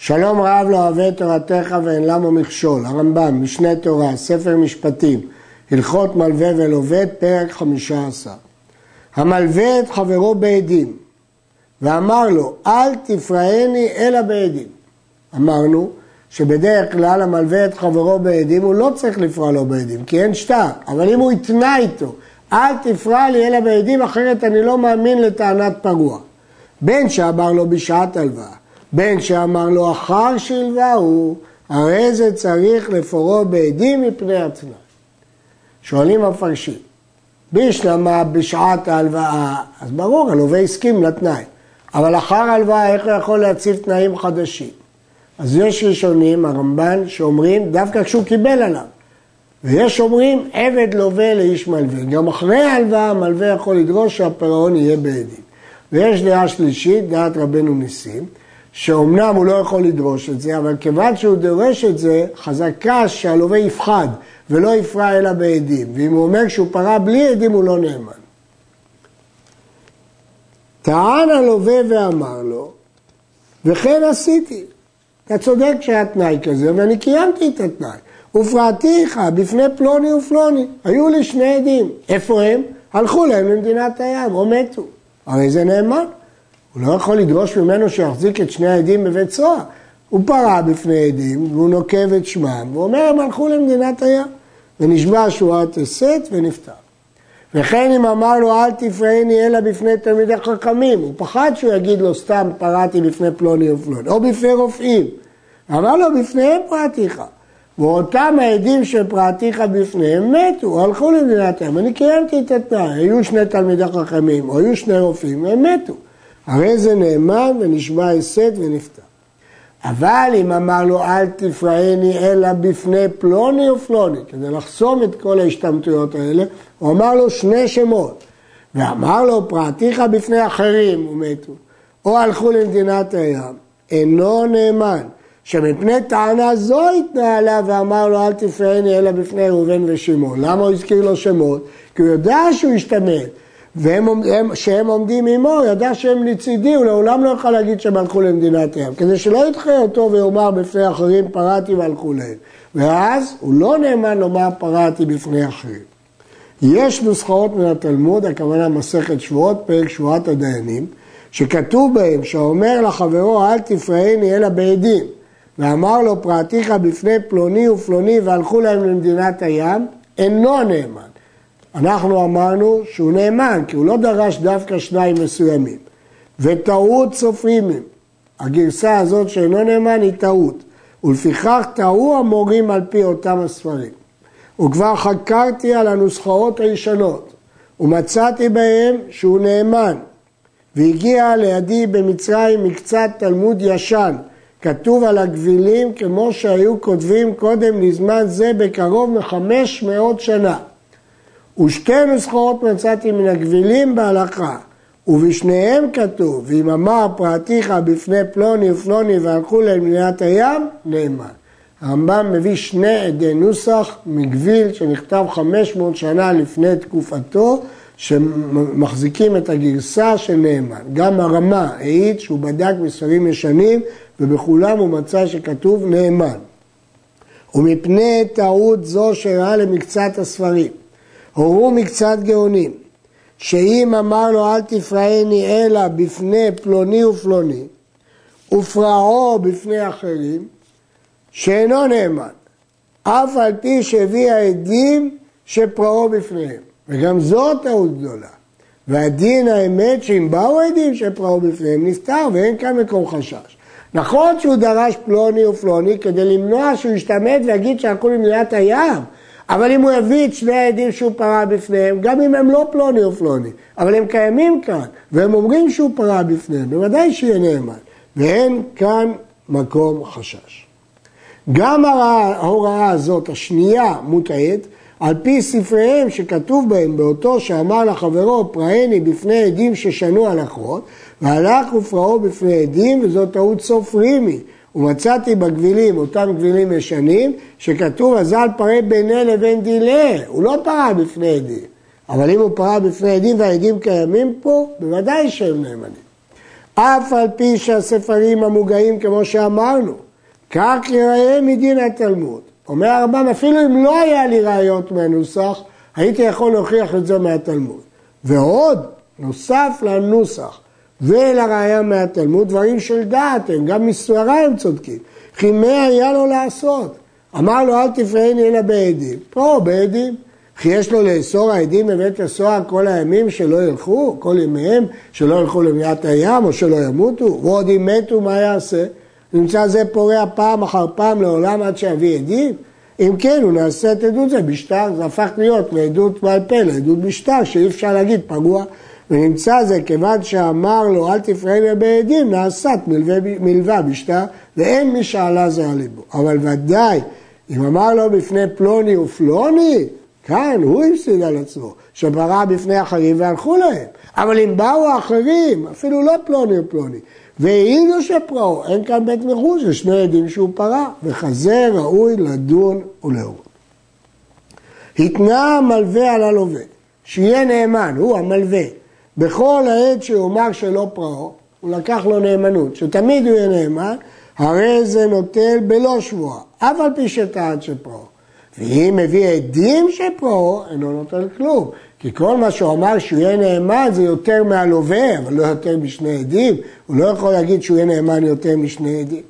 שלום רב לא אוהב תורתך ואין למה מכשול, הרמב"ם, משנה תורה, ספר משפטים, הלכות מלווה ולווה, פרק חמישה עשר. המלווה את חברו בעדים ואמר לו, אל תפרעני אלא בעדים. אמרנו שבדרך כלל המלווה את חברו בעדים, הוא לא צריך לפרוע לו בעדים, כי אין שטר, אבל אם הוא התנה איתו, אל תפרע לי אלא בעדים, אחרת אני לא מאמין לטענת פרוע. בין שאמר לו בשעת הלוואה, בין שאמר לו אחר שהלווהו, הרי זה צריך לפורו בעדים מפני התנאי. שואלים המפרשים, בישלמה בשעת ההלוואה, אז ברור, הלווה הסכים לתנאי, אבל אחר ההלוואה איך הוא יכול להציב תנאים חדשים? אז יש ראשונים, הרמב"ן, שאומרים דווקא כשהוא קיבל עליו. ויש אומרים עבד לווה לאיש מלווה. גם אחרי ההלוואה המלווה יכול לדרוש שהפירעון יהיה בעדים. ויש דעה שלישית, דעת רבנו ניסים, שאומנם הוא לא יכול לדרוש את זה, אבל כיוון שהוא דורש את זה, חזקה שהלווה יפחד ולא יפרע אלא בעדים. ואם הוא אומר שהוא פרע בלי עדים, הוא לא נאמן. טען הלווה ואמר לו, וכן עשיתי. אתה צודק שהיה תנאי כזה, ואני קיימתי את התנאי. ופרעתיך בפני פלוני ופלוני. היו לי שני עדים. איפה הם? הלכו להם למדינת הים, או מתו. הרי זה נאמן. הוא לא יכול לדרוש ממנו שיחזיק את שני העדים בבית סוהר. הוא פרע בפני עדים, והוא נוקב את שמם, ואומר, הם הלכו למדינת הים. ונשבע שבועת הסת ונפטר. וכן אם אמר לו אל תפרעני אלא בפני תלמידי חכמים, הוא פחד שהוא יגיד לו סתם פרעתי בפני פלוני ופלוני, או בפני רופאים. אמר לו בפניהם פרעתיך. ואותם העדים שפרעתיך בפניהם מתו, הלכו למדינת הים. אני קיימתי את התנאי, היו שני תלמידי חכמים, או היו שני רופאים, הם מתו. הרי זה נאמן ונשבע הסת ונפטר. אבל אם אמר לו אל תפרעני אלא בפני פלוני ופלוני, כדי לחסום את כל ההשתמטויות האלה, הוא אמר לו שני שמות. ואמר לו פרעתיך בפני אחרים ומתו, או הלכו למדינת הים, אינו נאמן. שמפני טענה זו התנהלה ואמר לו אל תפרעני אלא בפני ראובן ושמעון. למה הוא הזכיר לו שמות? כי הוא יודע שהוא השתמט. והם הם, שהם עומדים עמו, ידע שהם לצידי, הוא לעולם לא יכול להגיד שהם הלכו למדינת הים, כדי שלא ידחה אותו ויאמר בפני אחרים פרעתי והלכו להם. ואז הוא לא נאמן לומר פרעתי בפני אחרים. יש נוסחאות מן התלמוד, הכוונה מסכת שבועות, פרק שבועת הדיינים, שכתוב בהם שאומר לחברו אל תפרעני אלא בעדים, ואמר לו פרעתיך בפני פלוני ופלוני והלכו להם למדינת הים, אינו נאמן. אנחנו אמרנו שהוא נאמן, כי הוא לא דרש דווקא שניים מסוימים. וטעות סופרים הם. הגרסה הזאת שאינו נאמן היא טעות. ולפיכך טעו המורים על פי אותם הספרים. וכבר חקרתי על הנוסחאות הישנות, ומצאתי בהם שהוא נאמן. והגיע לידי במצרים מקצת תלמוד ישן, כתוב על הגבילים כמו שהיו כותבים קודם לזמן זה בקרוב מחמש מאות שנה. ושתי נוסחאות מצאתי מן הגבילים בהלכה, ובשניהם כתוב, ואם אמר פרעתיך בפני פלוני ופלוני והלכו למדינת הים, נאמן. הרמב"ם מביא שני עדי נוסח מגביל שנכתב 500 שנה לפני תקופתו, שמחזיקים את הגרסה של נאמן. גם הרמה העיד שהוא בדק מספרים ישנים ובכולם הוא מצא שכתוב נאמן. ומפני טעות זו שראה למקצת הספרים, הורו מקצת גאונים, שאם אמר לו אל תפרעני אלא בפני פלוני ופלוני, ופרעו בפני אחרים, שאינו נאמן, אף על פי שהביא העדים שפרעו בפניהם. וגם זו טעות גדולה. והדין האמת שאם באו עדים שפרעו בפניהם נפטר ואין כאן מקום חשש. נכון שהוא דרש פלוני ופלוני כדי למנוע שהוא ישתמט ויגיד שהלכו למדינת הים, אבל אם הוא יביא את שני העדים שהוא פרע בפניהם, גם אם הם לא פלוני ופלוני, אבל הם קיימים כאן, והם אומרים שהוא פרע בפניהם, בוודאי שיהיה נאמן. ואין כאן מקום חשש. גם ההוראה הזאת, השנייה, מוטעית, על פי ספריהם שכתוב בהם באותו שאמר לחברו פרעני בפני עדים ששנו הלכות והלך ופרעו בפני עדים וזאת טעות סוף רימי ומצאתי בגבילים, אותם גבילים ישנים, שכתוב אזל פרע ביני לבין דילה, הוא לא פרע בפני עדים, אבל אם הוא פרע בפני עדים והעדים קיימים פה, בוודאי שהם נאמנים. אף על פי שהספרים המוגעים כמו שאמרנו, כך יראה מדין התלמוד. אומר הרמב"ם, אפילו אם לא היה לי ראיות מהנוסח, הייתי יכול להוכיח את זה מהתלמוד. ועוד, נוסף לנוסח ולראיה מהתלמוד, דברים של דעת הם, גם מסברה הם צודקים. כי מה היה לו לעשות? אמר לו, אל תפרעני אלא בעדים. פה בעדים. כי יש לו לאסור העדים בבית הסוהר כל הימים שלא ילכו, כל ימיהם, שלא ילכו למניעת הים או שלא ימותו, ועוד אם מתו מה יעשה? נמצא זה פורע פעם אחר פעם לעולם עד שיביא עדים? אם כן, הוא נעשה את עדות זה בשטר, זה הפך להיות מעדות בעל פה לעדות בשטר, שאי אפשר להגיד פגוע. ונמצא זה כיוון שאמר לו אל תפרעני בעדים, נעשת מלווה, מלווה בשטר, ואין מי שעלה זה על ליבו. אבל ודאי, אם אמר לו בפני פלוני ופלוני, כאן הוא הפסיד על עצמו, שברא בפני אחרים והלכו להם. אבל אם באו האחרים, אפילו לא פלוני ופלוני, והעידו שפרעו, אין כאן בית מחוש, זה שני עדים שהוא פרע, וכזה ראוי לדון ולהורות. התנה המלווה על הלווה, שיהיה נאמן, הוא המלווה, בכל העת שיאמר שלא פרעו, הוא לקח לו נאמנות, שתמיד הוא יהיה נאמן, הרי זה נוטל בלא שבועה, אף על פי שטען שפרעו. ואם מביא עדים שפרעו, אינו נוטל כלום. כי כל מה שהוא אמר שהוא יהיה נאמן זה יותר מהלווה, אבל לא יותר משני עדים. הוא לא יכול להגיד שהוא יהיה נאמן יותר משני עדים.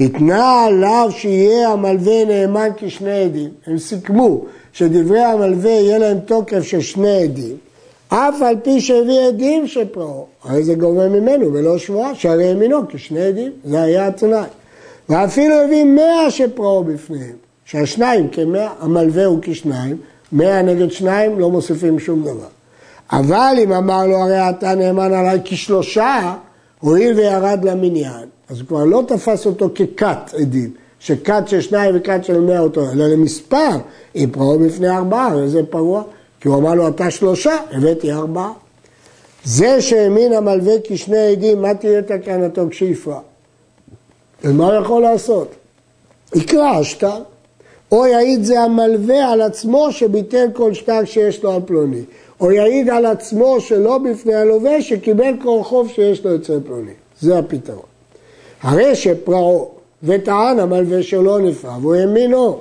התנה עליו שיהיה המלווה נאמן כשני עדים. הם סיכמו שדברי המלווה יהיה להם תוקף של שני עדים, אף על פי שהביא עדים שפרעו. הרי זה גורם ממנו ולא שבועה, שהרי ימינו כשני עדים. זה היה התנאי. ואפילו הביא מאה שפרעו בפניהם. שהשניים כמאה, המלווה הוא כשניים, מאה נגד שניים לא מוסיפים שום דבר. אבל אם אמר לו הרי אתה נאמן עליי כשלושה, הואיל וירד למניין, אז הוא כבר לא תפס אותו ככת עדים, שכת של שניים וכת של מאה אותו, אלא למספר, אם פרעו בפני ארבעה, וזה פרוע, כי הוא אמר לו אתה שלושה, הבאתי ארבעה. זה שהאמין המלווה כשני עדים, מה תהיה תקנתו כשיפרע? ומה הוא יכול לעשות? יקרא השטר. או יעיד זה המלווה על עצמו שביטל כל שטר שיש לו על פלוני, או יעיד על עצמו שלא בפני הלווה שקיבל כל חוב שיש לו אצל פלוני. זה הפתרון. הרי שפרעו וטען המלווה שלא נפרע והוא האמינו,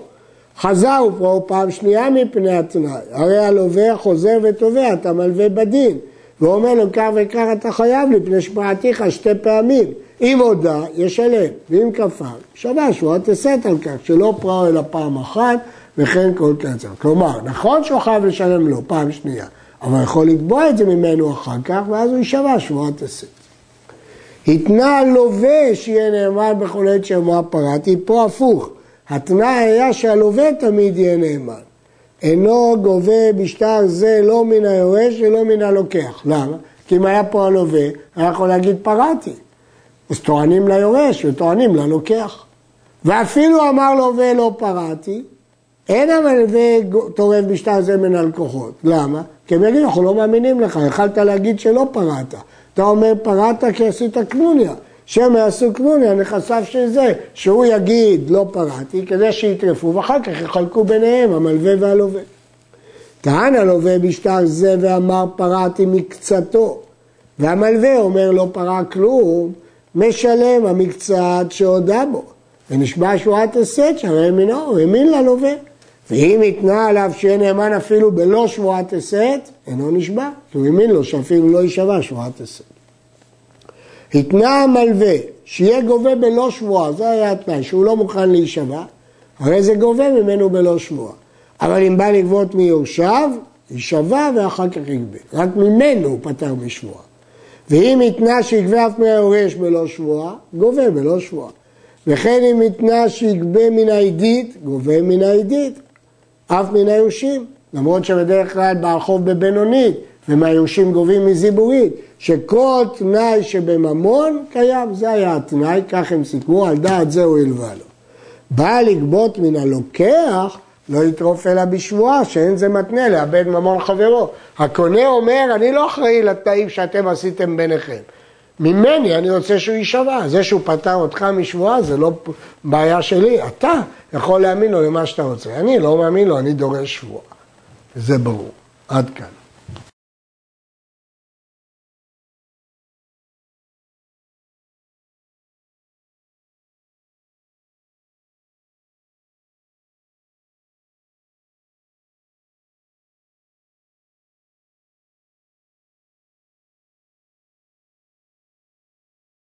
חזר ופרעו פעם שנייה מפני התנאי, הרי הלווה חוזר ותובע את המלווה בדין, ואומר לו כך וכך אתה חייב לי פני שפרעתיך שתי פעמים. אם הודה, ישלם, ואם כפר, שווה שבועת הסת על כך, שלא פרעו אלא פעם אחת, וכן כל קצר. כלומר, נכון שהוא חייב לשלם לו פעם שנייה, אבל יכול לתבוע את זה ממנו אחר כך, ואז הוא יישבע שבועת הסת. התנה לווה שיהיה נאמן בכל עת שאמרה פרעתי, פה הפוך. התנאי היה שהלווה תמיד יהיה נאמן. אינו גובה בשטר זה לא מן היורש ולא מן הלוקח. למה? כי אם היה פה הלווה, היה יכול להגיד פרעתי. אז טוענים ליורש וטוענים ללוקח. ואפילו אמר לו ולא פרעתי, אין המלווה תורם בשטר זה מן הלקוחות. למה? כי הם יגידו, אנחנו לא מאמינים לך, יכלת להגיד שלא פרעת. אתה אומר פרעת כי עשית קנוניה. שהם יעשו קנוניה, נכסיו של זה, שהוא יגיד לא פרעתי, כדי שיטרפו, ואחר כך יחלקו ביניהם, המלווה והלווה. טען הלווה בשטר זה ואמר פרעתי מקצתו, והמלווה אומר לא פרע כלום, משלם המקצת שהודה בו, ונשבע שבועת הסת שהרי מינו, האמין ללווה. ואם התנה עליו שיהיה נאמן אפילו בלא שבועת הסת, אינו נשבע, כי הוא האמין לו שאפילו לא יישבע שבועת הסת. התנה המלווה שיהיה גובה בלא שבועה, זה היה התנאי, שהוא לא מוכן להישבע, הרי זה גובה ממנו בלא שבועה. אבל אם בא לגבות מיורשיו, יישבע ואחר כך יגבה. רק ממנו הוא פטר משבועה. ואם התנה שיגבה אף מהיורש בלא שבועה, גובה בלא שבועה. וכן אם התנה שיגבה מן העדית, גובה מן העדית, אף מן היורשים. למרות שבדרך כלל בעל חוב בבינונית, ומהיורשים גובים מזיבורית, שכל תנאי שבממון קיים, זה היה התנאי, כך הם סיכמו, על דעת זה הוא הלווה לו. בא לגבות מן הלוקח, לא יטרוף אלא בשבועה, שאין זה מתנה לאבד ממון חברו. הקונה אומר, אני לא אחראי לתנאים שאתם עשיתם ביניכם. ממני אני רוצה שהוא יישבע. זה שהוא פטר אותך משבועה זה לא בעיה שלי. אתה יכול להאמין לו למה שאתה רוצה. אני לא מאמין לו, אני דורש שבועה. זה ברור. עד כאן.